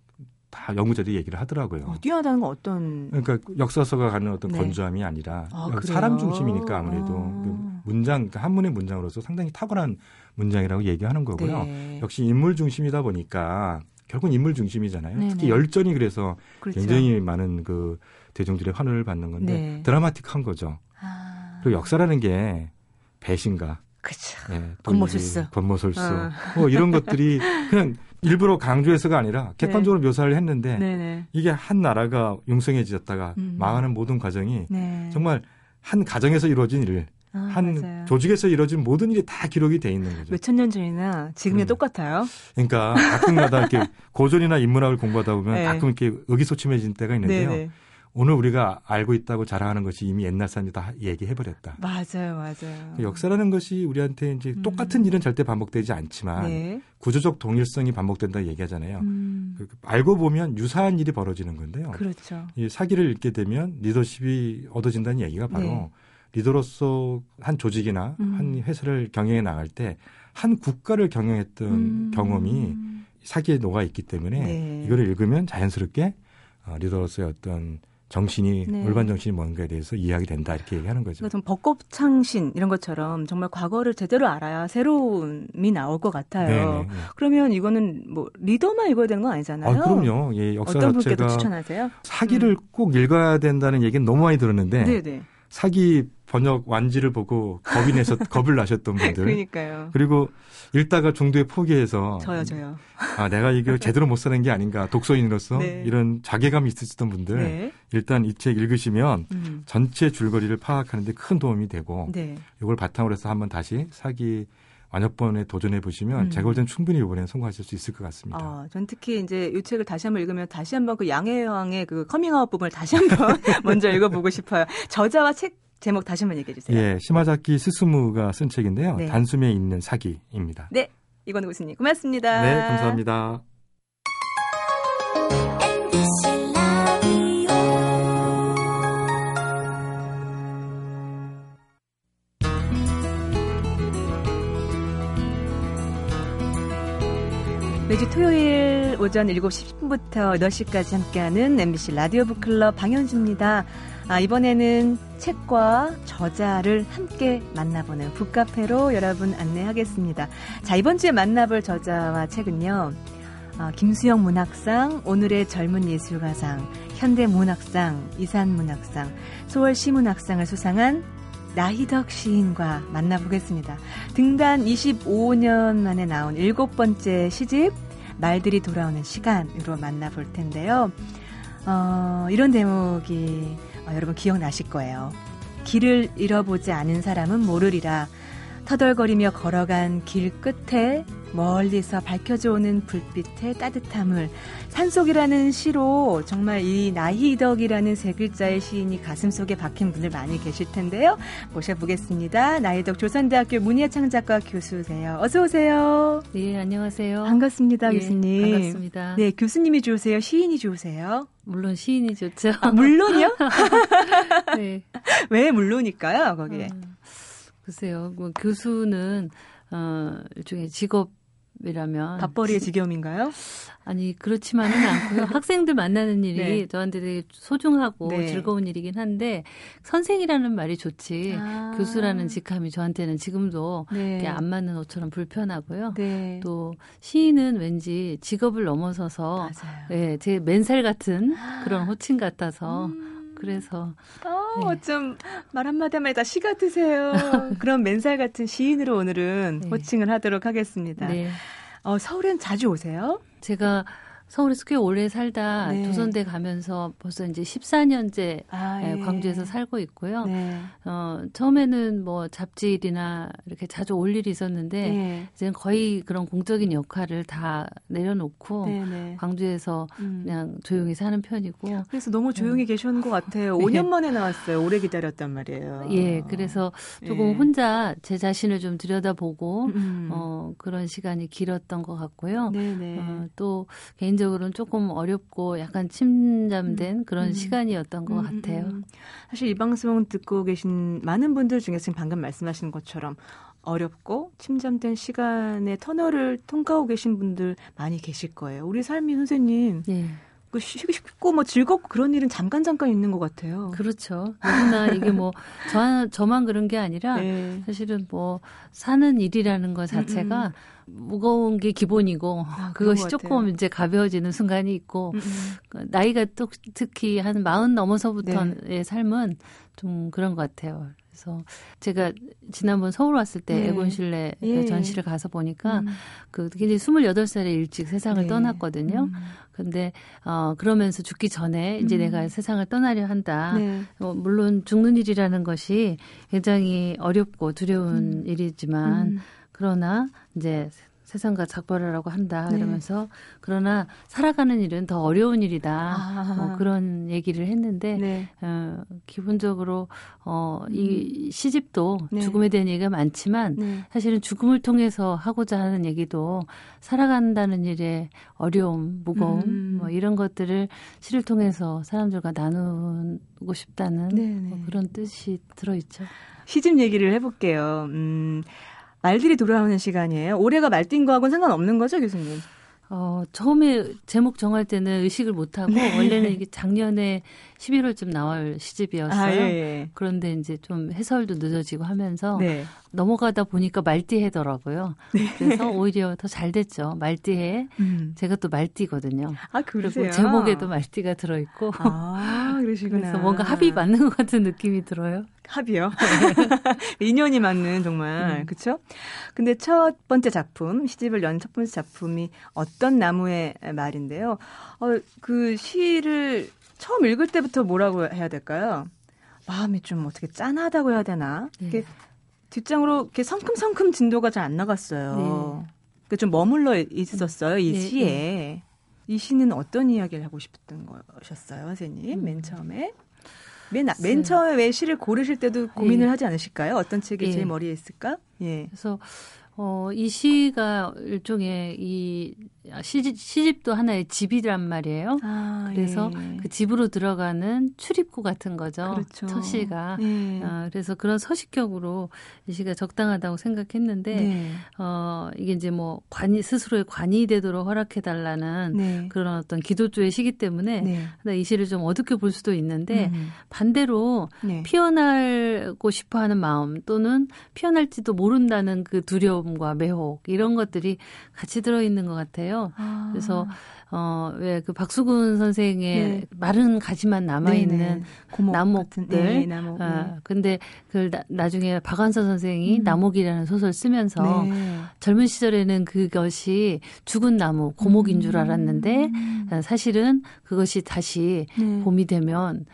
다 연구자들이 얘기를 하더라고요. 어, 뛰어나다는 건 어떤? 그러니까 역사서가 가는 어떤 네. 건조함이 아니라 아, 사람 중심이니까 아무래도 아. 그 문장 그러니까 한문의 문장으로서 상당히 탁월한 문장이라고 얘기하는 거고요. 네. 역시 인물 중심이다 보니까 결국은 인물 중심이잖아요. 네네. 특히 열전이 그래서 그렇죠. 굉장히 많은 그 대중들의 환호를 받는 건데 네. 드라마틱한 거죠. 아. 그리고 역사라는 게 배신가, 그렇죠. 네, 권모술수, 권모술수, 어. 뭐 이런 것들이 그냥 일부러 강조해서가 아니라 객관적으로 네. 묘사를 했는데 네네. 이게 한 나라가 융성해졌다가 음. 망하는 모든 과정이 네. 정말 한 가정에서 이루어진 일, 아, 한 맞아요. 조직에서 이루어진 모든 일이 다 기록이 돼 있는 거죠. 몇천 년 전이나 지금이 음. 똑같아요. 그러니까 가끔마다 이렇게 고전이나 인문학을 공부하다 보면 네. 가끔 이렇게 의기소침해진 때가 있는데요. 네네. 오늘 우리가 알고 있다고 자랑하는 것이 이미 옛날 사람이 다 얘기해버렸다. 맞아요, 맞아요. 역사라는 것이 우리한테 이제 음. 똑같은 일은 절대 반복되지 않지만 네. 구조적 동일성이 반복된다 얘기하잖아요. 음. 그, 그 알고 보면 유사한 일이 벌어지는 건데요. 그렇죠. 이 사기를 읽게 되면 리더십이 얻어진다는 얘기가 바로 네. 리더로서 한 조직이나 음. 한 회사를 경영해 나갈 때 한 국가를 경영했던 음. 경험이 사기에 녹아 있기 때문에 네. 이거를 읽으면 자연스럽게 어, 리더로서의 어떤 정신이 네. 올바른 정신이 뭔가에 대해서 이해하게 된다 이렇게 얘기하는 거죠. 그러니까 벚꽃 창신 이런 것처럼 정말 과거를 제대로 알아야 새로움이 나올 것 같아요. 네네. 네, 네. 그러면 이거는 뭐 리더만 읽어야 되는 건 아니잖아요. 아, 그럼요. 예, 역사 어떤 분께도 추천하세요? 사기를 음. 꼭 읽어야 된다는 얘기는 너무 많이 들었는데 네네. 사기 번역 완지를 보고 겁이 내서 겁을 나셨던 분들. 그러니까요. 그리고 읽다가 중도에 포기해서 저요, 저요. 아, 내가 이걸 제대로 못 사는 게 아닌가 독서인으로서 네. 이런 자괴감이 있으셨던 분들 네. 일단 이 책 읽으시면 음. 전체 줄거리를 파악하는 데 큰 도움이 되고 네. 이걸 바탕으로 해서 한번 다시 사기 완역번에 도전해 보시면 음. 제가 볼 땐 충분히 이번에 성공하실 수 있을 것 같습니다. 어, 전 특히 이제 이 책을 다시 한번 읽으면 다시 한번 그 양해 여왕의 그 커밍아웃 부분을 다시 한번 먼저 읽어보고 싶어요. 저자와 책 제목 다시 한번 얘기해 주세요. 예, 시마자키 스스무가 쓴 책인데요. 네. 단숨에 읽는 사기입니다. 네, 이건 교수님 고맙습니다. 네, 감사합니다. 매주 토요일 오전 7시 10분부터 8시까지 함께하는 MBC 라디오 북클럽 방현주입니다. 아, 이번에는 책과 저자를 함께 만나보는 북카페로 여러분 안내하겠습니다. 자, 이번 주에 만나볼 저자와 책은요. 아, 김수영 문학상, 오늘의 젊은 예술가상, 현대문학상, 이산문학상, 소월시문학상을 수상한 나희덕 시인과 만나보겠습니다. 등단 25년 만에 나온 일곱 번째 시집 말들이 돌아오는 시간으로 만나볼 텐데요. 어, 이런 대목이 어, 여러분 기억나실 거예요. 길을 잃어보지 않은 사람은 모르리라. 터덜거리며 걸어간 길 끝에 멀리서 밝혀져 오는 불빛의 따뜻함을 산속이라는 시로 정말 이 나희덕이라는 세 글자의 시인이 가슴속에 박힌 분들 많이 계실 텐데요. 모셔보겠습니다. 나희덕 조선대학교 문예창작과 교수세요. 어서 오세요. 네, 안녕하세요. 반갑습니다, 네, 교수님. 반갑습니다. 네, 교수님이 좋으세요? 시인이 좋으세요? 물론 시인이 좋죠. 아, 물론이요? 네. 왜 물론일까요, 거기에? 어, 글쎄요. 뭐 교수는 어, 일종의 직업 이라면 밥벌이의 지겸인가요? 아니 그렇지만은 않고요. 학생들 만나는 일이 네. 저한테 되게 소중하고 네. 즐거운 일이긴 한데 선생이라는 말이 좋지 아. 교수라는 직함이 저한테는 지금도 네. 안 맞는 옷처럼 불편하고요. 네. 또 시인은 왠지 직업을 넘어서서 네, 제 맨살 같은 그런 호칭 같아서 음. 그래서 어, 네. 어쩜 말 한마디 한마디 다시 같으세요. 그런 맨살 같은 시인으로 오늘은 네. 호칭을 하도록 하겠습니다. 네. 어, 서울엔 자주 오세요? 제가 서울에서 꽤 오래 살다 네. 조선대 가면서 벌써 이제 14년째 아, 예. 광주에서 살고 있고요. 네. 어, 처음에는 뭐 잡지일이나 이렇게 자주 올 일이 있었는데 네. 이제는 거의 그런 공적인 역할을 다 내려놓고 네, 네. 광주에서 음. 그냥 조용히 사는 편이고. 그래서 너무 조용히 음. 계셨는 것 같아요. 5년 만에 나왔어요. 오래 기다렸단 말이에요. 예, 그래서 조금 예. 혼자 제 자신을 좀 들여다보고 음. 어, 그런 시간이 길었던 것 같고요. 어, 또 개인 개인적으로는 조금 어렵고 약간 침잠된 음. 그런 음. 시간이었던 것 음, 음, 같아요. 음. 사실 이 방송 듣고 계신 많은 분들 중에 지금 방금 말씀하신 것처럼 어렵고 침잠된 시간의 터널을 통과하고 계신 분들 많이 계실 거예요. 우리 삶이 선생님. 네. 그 쉽고 뭐 즐겁고 그런 일은 잠깐 잠깐 있는 것 같아요. 그렇죠. 누구나 이게 뭐 저, 저만 그런 게 아니라 네. 사실은 뭐 사는 일이라는 것 자체가 음. 무거운 게 기본이고 아, 그것이 조금 이제 가벼워지는 순간이 있고 음, 음. 나이가 또 특히 한 마흔 넘어서부터의 네. 삶은 좀 그런 것 같아요. 그래서 제가 지난번 서울 왔을 때 네. 애곤실내 예. 전시를 가서 보니까 음. 그 굉장히 28살에 일찍 세상을 네. 떠났거든요. 음. 근데 어 그러면서 죽기 전에 이제 음. 내가 세상을 떠나려 한다. 네. 어, 물론 죽는 일이라는 것이 굉장히 어렵고 두려운 음. 일이지만 음. 그러나 이제 세상과 작별하라고 한다 네. 그러면서 그러나 살아가는 일은 더 어려운 일이다 아. 뭐 그런 얘기를 했는데 네. 어, 기본적으로 어, 이 음. 시집도 네. 죽음에 대한 얘기가 많지만 네. 사실은 죽음을 통해서 하고자 하는 얘기도 살아간다는 일의 어려움, 무거움 음. 뭐 이런 것들을 시를 통해서 사람들과 나누고 싶다는 네, 뭐 그런 뜻이 들어있죠. 시집 얘기를 해볼게요. 음. 말들이 돌아오는 시간이에요. 올해가 말띠인 거하고는 상관없는 거죠, 교수님? 어, 처음에 제목 정할 때는 의식을 못하고, 네. 원래는 이게 작년에 11월쯤 나올 시집이었어요. 아, 예, 예. 그런데 이제 좀 해설도 늦어지고 하면서 네. 넘어가다 보니까 말띠해더라고요. 네. 그래서 오히려 더 잘 됐죠. 말띠해. 음. 제가 또 말띠거든요. 아, 그러세요? 제목에도 말띠가 들어있고. 아, 그러시구나. 그래서 뭔가 합이 맞는 것 같은 느낌이 들어요. 합이요? 인연이 맞는 정말. 음. 그쵸? 근데 첫 번째 작품, 시집을 연 첫 번째 작품이 어떤 나무의 말인데요. 어, 그 시를 처음 읽을 때부터 뭐라고 해야 될까요? 마음이 좀 어떻게 짠하다고 해야 되나? 네. 이게 뒷장으로 이렇게 성큼성큼 진도가 잘 안 나갔어요. 네. 그좀 머물러 있었어요, 이 네, 시에. 네. 이 시는 어떤 이야기를 하고 싶었던 거셨어요, 선생님? 음. 맨 처음에? 맨, 맨 처음에 왜 시를 고르실 때도 고민을 예. 하지 않으실까요? 어떤 책이 예. 제 머리에 있을까? 예. 그래서 어, 이 시가 일종의 이 시집, 시집도 하나의 집이란 말이에요. 아, 그래서 예. 그 집으로 들어가는 출입구 같은 거죠. 그렇죠. 첫 시가. 예. 어, 그래서 그런 서식격으로 이 시가 적당하다고 생각했는데, 네. 어, 이게 이제 뭐 관이, 스스로의 관이 되도록 허락해달라는 네. 그런 어떤 기도조의 시기 때문에 네. 이 시를 좀 어둡게 볼 수도 있는데, 음. 반대로 네. 피어나고 싶어 하는 마음 또는 피어날지도 모른다는 그 두려움 과 매혹 이런 것들이 같이 들어 있는 것 같아요. 아. 그래서 어, 왜 그 박수근 선생의 네. 마른 가지만 남아 있는 네, 네. 나목들. 네, 나목. 어, 근데 그 나, 중에 박완서 선생이 음. 나목이라는 소설 쓰면서 네. 젊은 시절에는 그것이 죽은 나무, 고목인 줄 알았는데 음. 사실은 그것이 다시 네. 봄이 되면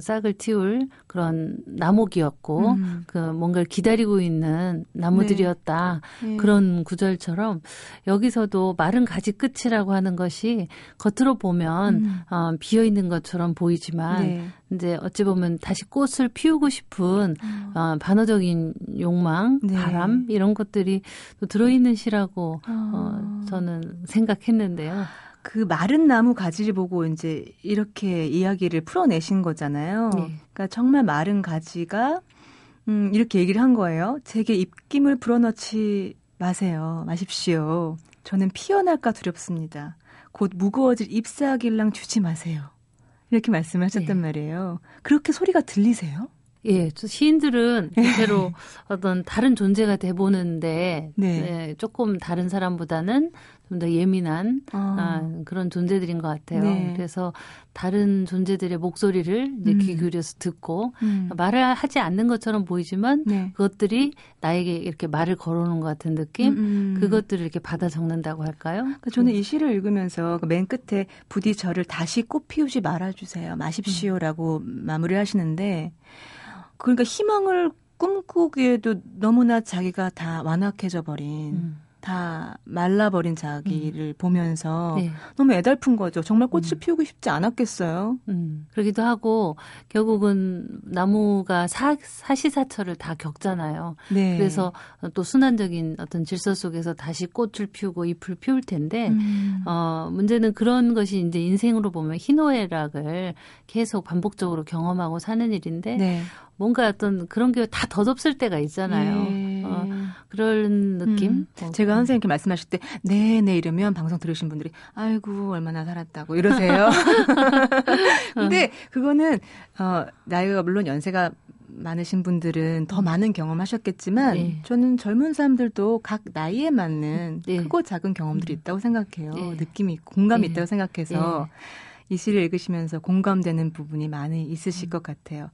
싹을 틔울 그런 나목이었고 음. 그 뭔가를 기다리고 있는 나무들이었다 네. 네. 그런 구절처럼 여기서도 마른 가지 끝이라고 하는 것이 겉으로 보면 음. 어, 비어 있는 것처럼 보이지만 네. 이제 어찌 보면 다시 꽃을 피우고 싶은 음. 어, 반어적인 욕망, 네. 바람 이런 것들이 또 들어있는 시라고 어, 어 저는 생각했는데요. 그 마른 나무 가지를 보고 이제 이렇게 이야기를 풀어내신 거잖아요. 네. 그러니까 정말 마른 가지가 음, 이렇게 얘기를 한 거예요. 제게 입김을 불어넣지 마세요. 마십시오. 저는 피어날까 두렵습니다. 곧 무거워질 잎사귀랑 주지 마세요. 이렇게 말씀하셨단 네. 말이에요. 그렇게 소리가 들리세요? 예, 시인들은 대체로 어떤 다른 존재가 돼 보는데 네. 네, 조금 다른 사람보다는 좀 더 예민한 아. 아, 그런 존재들인 것 같아요. 네. 그래서 다른 존재들의 목소리를 이제 음. 귀 기울여서 듣고 음. 말을 하지 않는 것처럼 보이지만 네. 그것들이 나에게 이렇게 말을 걸어오는 것 같은 느낌, 음, 음. 그것들을 이렇게 받아 적는다고 할까요? 그러니까 저는 이 시를 읽으면서 그맨 끝에 부디 저를 다시 꽃 피우지 말아주세요, 마십시오라고 음. 마무리하시는데. 그러니까 희망을 꿈꾸기에도 너무나 자기가 다 완악해져 버린 음. 다 말라버린 자기를 음. 보면서 네. 너무 애달픈 거죠. 정말 꽃을 음. 피우고 싶지 않았겠어요. 음. 그러기도 하고 결국은 나무가 사, 사시사철을 다 겪잖아요. 네. 그래서 또 순환적인 어떤 질서 속에서 다시 꽃을 피우고 잎을 피울 텐데 음. 어, 문제는 그런 것이 이제 인생으로 보면 희노애락을 계속 반복적으로 경험하고 사는 일인데 네. 뭔가 어떤 그런 게 다 덧없을 때가 있잖아요. 예. 어, 그런 느낌? 음. 어, 제가 선생님께 말씀하실 때, 네, 네, 이러면 방송 들으신 분들이, 아이고, 얼마나 살았다고 이러세요. 근데 그거는, 어, 나이가 물론 연세가 많으신 분들은 더 많은 경험하셨겠지만 네. 저는 젊은 사람들도 각 나이에 맞는 네. 크고 작은 경험들이 음. 있다고 생각해요. 네. 느낌이 공감이 네. 있다고 생각해서 네. 이 시를 읽으시면서 공감되는 부분이 많이 있으실 음. 것 같아요.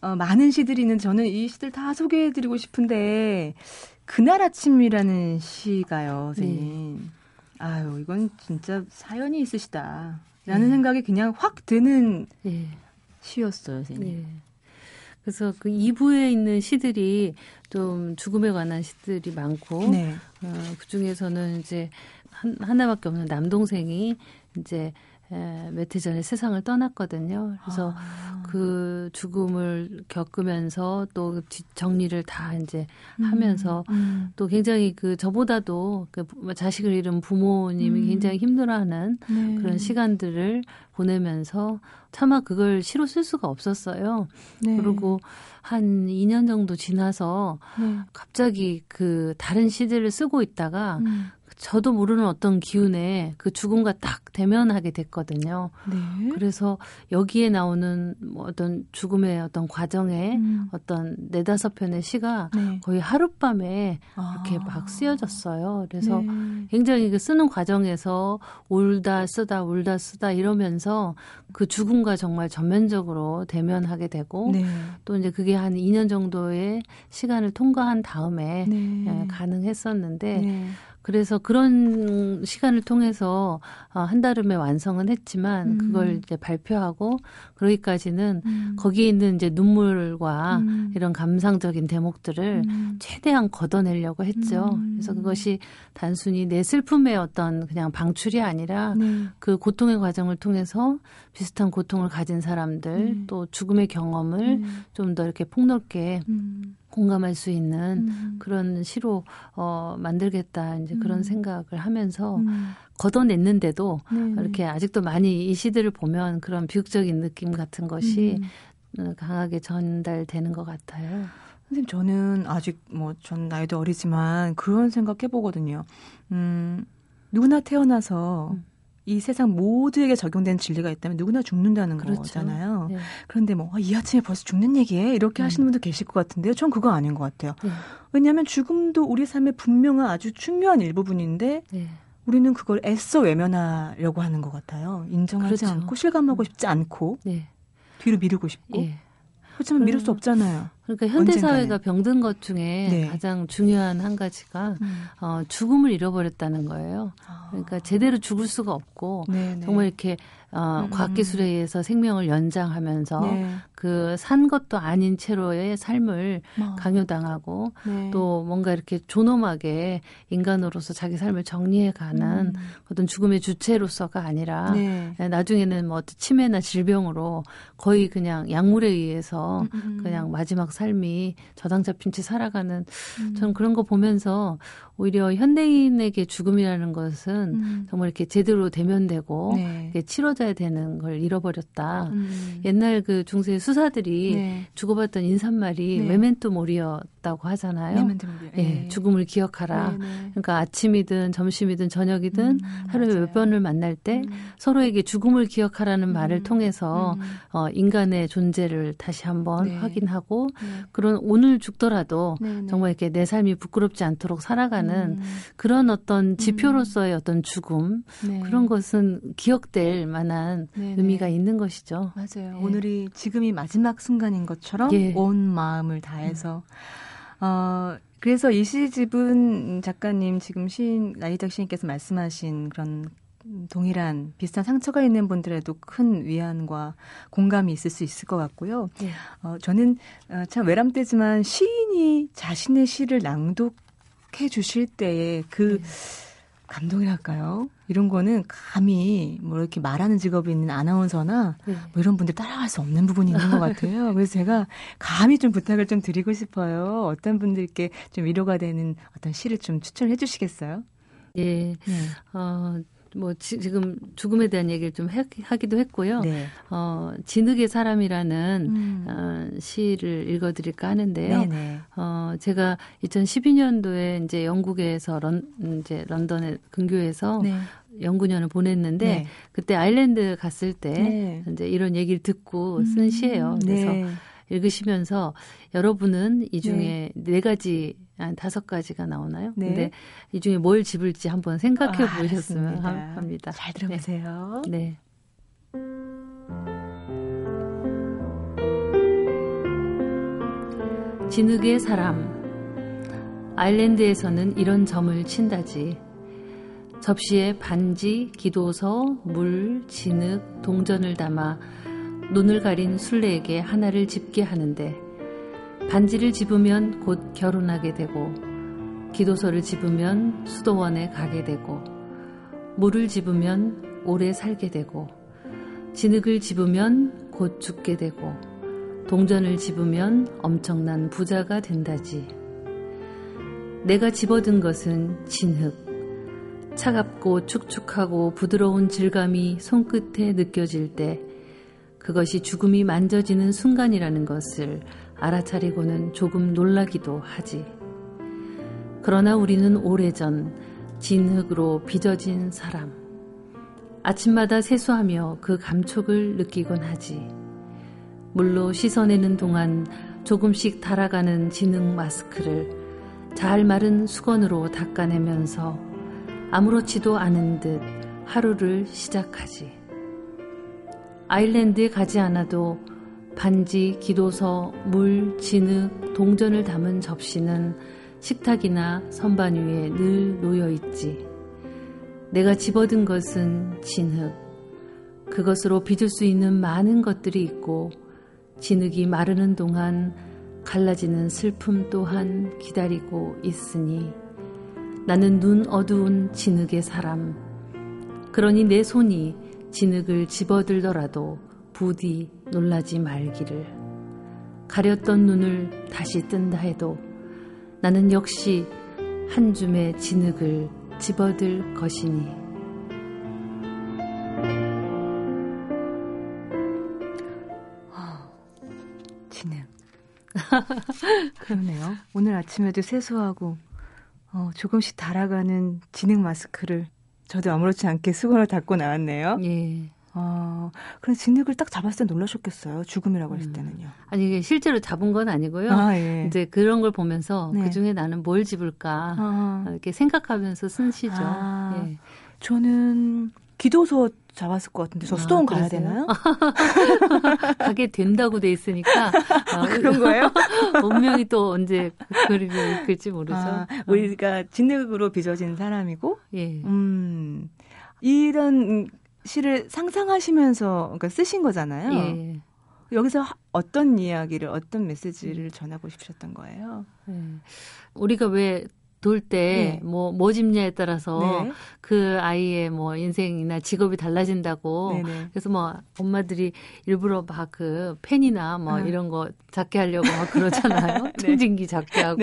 어, 많은 시들이 있는 저는 이 시들 다 소개해드리고 싶은데 그날 아침이라는 시가요, 선생님. 네. 아유, 이건 진짜 사연이 있으시다. 라는 네. 생각이 그냥 확 드는 네. 시였어요, 선생님. 네. 그래서 그 2부에 있는 시들이 좀 죽음에 관한 시들이 많고 네. 어, 그 중에서는 이제 한, 하나밖에 없는 남동생이 이제 에, 몇해 전에 세상을 떠났거든요. 그래서 아. 그 죽음을 겪으면서 또그 정리를 다 이제 음, 하면서 음. 또 굉장히 그 저보다도 그 자식을 잃은 부모님이 음. 굉장히 힘들어하는 네. 그런 시간들을 보내면서 차마 그걸 시로 쓸 수가 없었어요. 네. 그리고 한 2년 정도 지나서 네. 갑자기 그 다른 시들을 쓰고 있다가 음. 저도 모르는 어떤 기운에 그 죽음과 딱 대면하게 됐거든요. 네. 그래서 여기에 나오는 뭐 어떤 죽음의 어떤 과정에 음. 어떤 네다섯 편의 시가 네. 거의 하룻밤에 아. 이렇게 막 쓰여졌어요. 그래서 네. 굉장히 그 쓰는 과정에서 울다 쓰다 울다 쓰다 이러면서 그 죽음과 정말 전면적으로 대면하게 되고 네. 또 이제 그게 한 2년 정도의 시간을 통과한 다음에 네. 예, 가능했었는데 네. 그래서 그런 시간을 통해서 어, 한달음에 완성은 했지만 음. 그걸 이제 발표하고 그러기까지는 음. 거기에 있는 이제 눈물과 음. 이런 감상적인 대목들을 음. 최대한 걷어내려고 했죠. 음. 그래서 그것이 단순히 내 슬픔의 어떤 그냥 방출이 아니라 네. 그 고통의 과정을 통해서 비슷한 고통을 가진 사람들 네. 또 죽음의 경험을 네. 좀더 이렇게 폭넓게 음. 공감할 수 있는 음. 그런 시로 어 만들겠다 이제 그런 음. 생각을 하면서 음. 걷어냈는데도 네네. 이렇게 아직도 많이 이 시들을 보면 그런 비극적인 느낌 같은 것이 음. 어, 강하게 전달되는 것 같아요. 선생님 저는 아직 뭐 전 나이도 어리지만 그런 생각 해보거든요. 음 누구나 태어나서 음. 이 세상 모두에게 적용된 진리가 있다면 누구나 죽는다는 그렇죠. 거잖아요. 네. 그런데 뭐, 아, 이 아침에 벌써 죽는 얘기에 이렇게 네. 하시는 분도 계실 것 같은데요. 전 그거 아닌 것 같아요. 네. 왜냐하면 죽음도 우리 삶의 분명한 아주 중요한 일부분인데, 네. 우리는 그걸 애써 외면하려고 하는 것 같아요. 인정하지 그렇죠. 않고, 실감하고 음. 싶지 않고, 네. 뒤로 미루고 싶고. 예. 그렇지만 미룰 수 없잖아요. 그러니까 현대 사회가 병든 것 중에 네. 가장 중요한 한 가지가 음. 어, 죽음을 잃어버렸다는 거예요. 아. 그러니까 제대로 죽을 수가 없고 네네. 네. 정말 이렇게 어, 음. 과학기술에 의해서 생명을 연장하면서 네. 그산 것도 아닌 채로의 삶을 어. 강요당하고 네. 또 뭔가 이렇게 존엄하게 인간으로서 자기 삶을 정리해가는 음. 어떤 죽음의 주체로서가 아니라 네. 나중에는 뭐 치매나 질병으로 거의 그냥 약물에 의해서 음, 음, 음. 그냥 마지막 삶이 저당 잡힌 채 살아가는 음. 저는 그런 거 보면서 오히려 현대인에게 죽음이라는 것은 음. 정말 이렇게 제대로 대면되고 네. 치러져야 되는 걸 잃어버렸다. 음. 옛날 그 중세 수사들이 네. 주고받던 인사말이 네. 메멘토 모리 였다고 하잖아요. 모리. 예, 네. 죽음을 기억하라. 네, 네. 그러니까 아침이든 점심이든 저녁이든 음, 하루에 맞아요. 몇 번을 만날 때 음. 서로에게 죽음을 기억하라는 말을 음. 통해서 음. 어, 인간의 존재를 다시 한번 확인하고 그런 오늘 죽더라도 정말 이렇게 내 삶이 부끄럽지 않도록 살아가는 음. 그런 어떤 지표로서의 음. 어떤 죽음 네. 그런 것은 기억될 만한 네네. 의미가 있는 것이죠. 맞아요. 예. 오늘이 지금이 마지막 순간인 것처럼 예. 온 마음을 다해서 음. 어. 그래서 이 시집은 작가님 지금 시인 나이작 시인께서 말씀하신 그런 동일한 비슷한 상처가 있는 분들에도 큰 위안과 공감이 있을 수 있을 것 같고요. 네. 어, 저는 어, 참 외람되지만 시인이 자신의 시를 낭독 해 주실 때의 그 네. 감동이랄까요? 이런 거는 감히 뭐 이렇게 말하는 직업이 있는 아나운서나 네. 뭐 이런 분들 따라갈 수 없는 부분이 있는 것 같아요. 그래서 제가 감히 좀 부탁을 좀 드리고 싶어요. 어떤 분들께 좀 위로가 되는 어떤 시를 좀 추천해 주시겠어요? 예. 네. 어, 뭐 지, 금 죽음에 대한 얘기를 좀 하기도 했고요. 네. 어, 진흙의 사람이라는 음. 어, 시를 읽어드릴까 하는데요. 네네. 어, 제가 2012년도에 이제 영국에서 런, 이제 런던의 근교에서 네. 연구년을 보냈는데 네. 그때 아일랜드 갔을 때 네. 이제 이런 얘기를 듣고 쓴 음. 시예요. 그래서 네. 읽으시면서 여러분은 이 중에 네, 네 가지 한 다섯 가지가 나오나요? 네. 근데 이 중에 뭘 집을지 한번 생각해 아, 보셨으면 아, 합니다. 잘 들어보세요. 네. 네. 진흙의 사람. 아일랜드에서는 이런 점을 친다지. 접시에 반지, 기도서, 물, 진흙, 동전을 담아 눈을 가린 순례에게 하나를 집게 하는데 반지를 집으면 곧 결혼하게 되고 기도서를 집으면 수도원에 가게 되고 물을 집으면 오래 살게 되고 진흙을 집으면 곧 죽게 되고 동전을 집으면 엄청난 부자가 된다지. 내가 집어든 것은 진흙. 차갑고 축축하고 부드러운 질감이 손끝에 느껴질 때 그것이 죽음이 만져지는 순간이라는 것을 알아차리고는 조금 놀라기도 하지. 그러나 우리는 오래전 진흙으로 빚어진 사람. 아침마다 세수하며 그 감촉을 느끼곤 하지. 물로 씻어내는 동안 조금씩 달아가는 진흙 마스크를 잘 마른 수건으로 닦아내면서 아무렇지도 않은 듯 하루를 시작하지. 아일랜드에 가지 않아도 반지, 기도서, 물, 진흙, 동전을 담은 접시는 식탁이나 선반 위에 늘 놓여 있지. 내가 집어든 것은 진흙. 그것으로 빚을 수 있는 많은 것들이 있고, 진흙이 마르는 동안 갈라지는 슬픔 또한 기다리고 있으니, 나는 눈 어두운 진흙의 사람. 그러니 내 손이 진흙을 집어들더라도 부디 놀라지 말기를. 가렸던 눈을 다시 뜬다 해도 나는 역시 한 줌의 진흙을 집어들 것이니. 진흙. 그러네요. 오늘 아침에도 세수하고 어, 조금씩 달아가는 진흙 마스크를 저도 아무렇지 않게 수건을 닦고 나왔네요. 예. 어, 그럼 진흙을 딱 잡았을 때 놀라셨겠어요. 죽음이라고 했을 음. 때는요. 음. 아니, 이게 실제로 잡은 건 아니고요. 아, 예. 이제 그런 걸 보면서 네. 그 중에 나는 뭘 집을까 아. 이렇게 생각하면서 쓴 시죠. 아. 예. 저는 기도서 잡았을 것 같은데 저 아, 수도원 가야 되나요? 가게 된다고 돼 있으니까 아, 그런 거예요? 운명이 또 언제 그리를 이끌지 모르죠. 아, 우리가 진흙으로 빚어진 사람이고, 예. 음, 이런 시를 상상하시면서 그러니까 쓰신 거잖아요. 예. 여기서 어떤 이야기를 어떤 메시지를 전하고 싶으셨던 거예요? 예. 우리가 왜 돌때 뭐뭐 네. 뭐 집냐에 따라서 네. 그 아이의 뭐 인생이나 직업이 달라진다고 네네. 그래서 뭐 엄마들이 일부러 막 그 펜이나 뭐 아. 이런 거 작게 하려고 막 그러잖아요 네. 통진기 작게 하고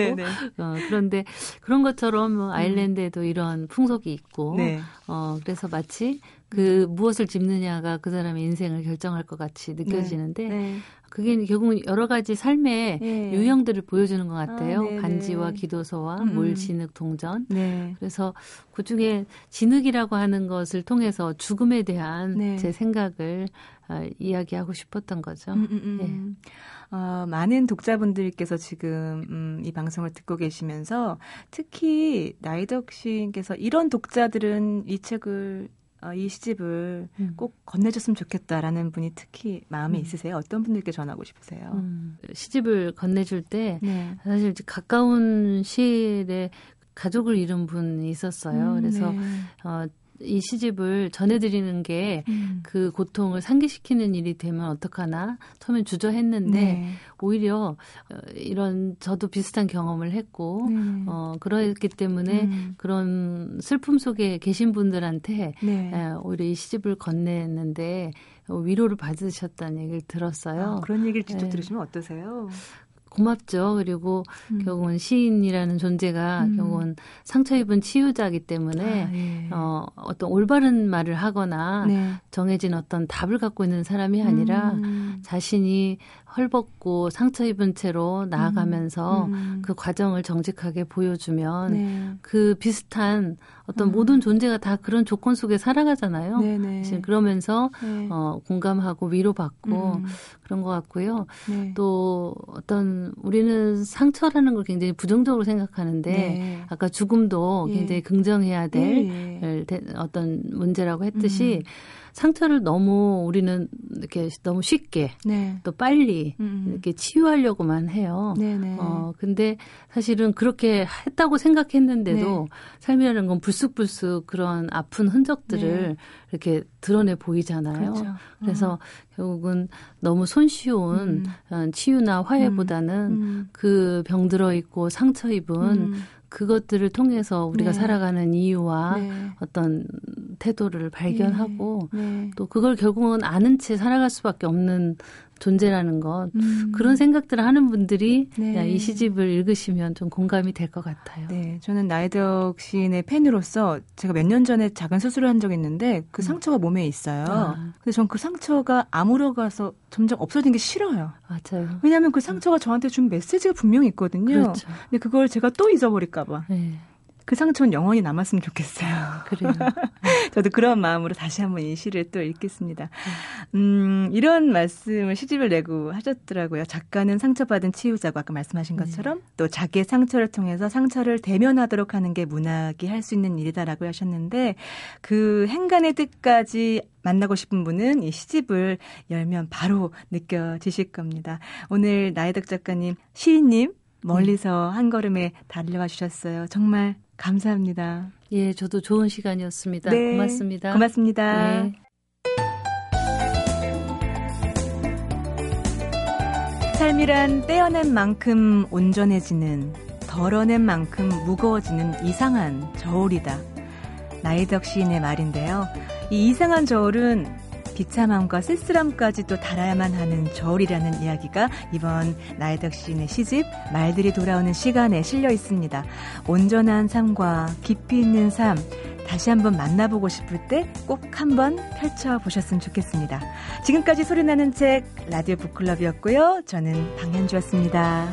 어, 그런데 그런 것처럼 뭐 아일랜드에도 이런 풍속이 있고 네. 어 그래서 마치 그 무엇을 집느냐가 그 사람의 인생을 결정할 것 같이 느껴지는데 네. 네. 그게 결국은 여러 가지 삶의 네. 유형들을 보여주는 것 같아요. 아, 반지와 기도서와 음. 물, 진흙, 동전. 네. 그래서 그 중에 진흙이라고 하는 것을 통해서 죽음에 대한 네. 제 생각을 어, 이야기하고 싶었던 거죠. 음, 음, 음. 예. 어, 많은 독자분들께서 지금 음, 이 방송을 듣고 계시면서 특히 나이덕 씨께서 이런 독자들은 이 책을 어, 이 시집을 음. 꼭 건네줬으면 좋겠다라는 분이 특히 마음에 음. 있으세요? 어떤 분들께 전하고 싶으세요? 음. 시집을 건네줄 때 네. 사실 가까운 시일에 가족을 잃은 분이 있었어요. 음, 그래서 네. 어, 이 시집을 전해드리는 게그 음. 그 고통을 상기시키는 일이 되면 어떡하나 처음엔 주저했는데 네. 오히려 어, 이런 저도 비슷한 경험을 했고 네. 어 그렇기 때문에 음. 그런 슬픔 속에 계신 분들한테 네. 에, 오히려 이 시집을 건네는데 위로를 받으셨다는 얘기를 들었어요. 아, 그런 얘기를 직접 네. 들으시면 어떠세요? 고맙죠. 그리고 음. 결국은 시인이라는 존재가 음. 결국은 상처 입은 치유자이기 때문에 아, 예. 어, 어떤 올바른 말을 하거나 네. 정해진 어떤 답을 갖고 있는 사람이 아니라 음. 자신이 헐벗고 상처 입은 채로 나아가면서 음. 음. 그 과정을 정직하게 보여주면 네. 그 비슷한 어떤 음. 모든 존재가 다 그런 조건 속에 살아가잖아요. 네네. 네. 그러면서 네. 어, 공감하고 위로받고 음. 그런 것 같고요. 네. 또 어떤 우리는 상처라는 걸 굉장히 부정적으로 생각하는데 네. 아까 죽음도 예. 굉장히 긍정해야 될 예. 어떤 문제라고 했듯이 음. 상처를 너무 우리는 이렇게 너무 쉽게 네. 또 빨리 음. 이렇게 치유하려고만 해요. 네네. 어 근데 사실은 그렇게 했다고 생각했는데도 네. 삶이라는 건 불쑥불쑥 그런 아픈 흔적들을 네. 이렇게 드러내 보이잖아요. 그렇죠. 그래서 어. 결국은 너무 손쉬운 음. 어, 치유나 화해보다는 음. 음. 그 병들어 있고 상처 입은 음. 그것들을 통해서 우리가 네. 살아가는 이유와 네. 어떤 태도를 발견하고 네. 네. 또 그걸 결국은 아는 채 살아갈 수밖에 없는 존재라는 것 음. 그런 생각들을 하는 분들이 네. 이 시집을 읽으시면 좀 공감이 될 것 같아요. 네, 저는 나이덕 시인의 팬으로서 제가 몇 년 전에 작은 수술을 한 적이 있는데 그 음. 상처가 몸에 있어요. 아. 근데 전 그 상처가 아물어 가서 점점 없어지는 게 싫어요. 맞아요. 왜냐하면 그 상처가 저한테 준 메시지가 분명히 있거든요. 그렇죠. 근데 그걸 제가 또 잊어버릴까봐. 네. 그 상처는 영원히 남았으면 좋겠어요. 그래요. 저도 그런 마음으로 다시 한번 이 시를 또 읽겠습니다. 음, 이런 말씀을 시집을 내고 하셨더라고요. 작가는 상처받은 치유자고 아까 말씀하신 네. 것처럼 네. 또 자기의 상처를 통해서 상처를 대면하도록 하는 게 문학이 할 수 있는 일이다라고 하셨는데 그 행간의 뜻까지 만나고 싶은 분은 이 시집을 열면 바로 느껴지실 겁니다. 오늘 나혜덕 작가님, 시인님 멀리서 한 걸음에 달려와 주셨어요. 정말 감사합니다. 예, 저도 좋은 시간이었습니다. 네, 고맙습니다. 고맙습니다. 네. 삶이란 떼어낸 만큼 온전해지는, 덜어낸 만큼 무거워지는 이상한 저울이다. 나이덕 시인의 말인데요. 이 이상한 저울은 비참함과 쓸쓸함까지 도 달아야만 하는 저울이라는 이야기가 이번 나혜덕 시인의 시집 말들이 돌아오는 시간에 실려 있습니다. 온전한 삶과 깊이 있는 삶 다시 한번 만나보고 싶을 때 꼭 한번 펼쳐보셨으면 좋겠습니다. 지금까지 소리나는 책 라디오 북클럽이었고요. 저는 방현주였습니다.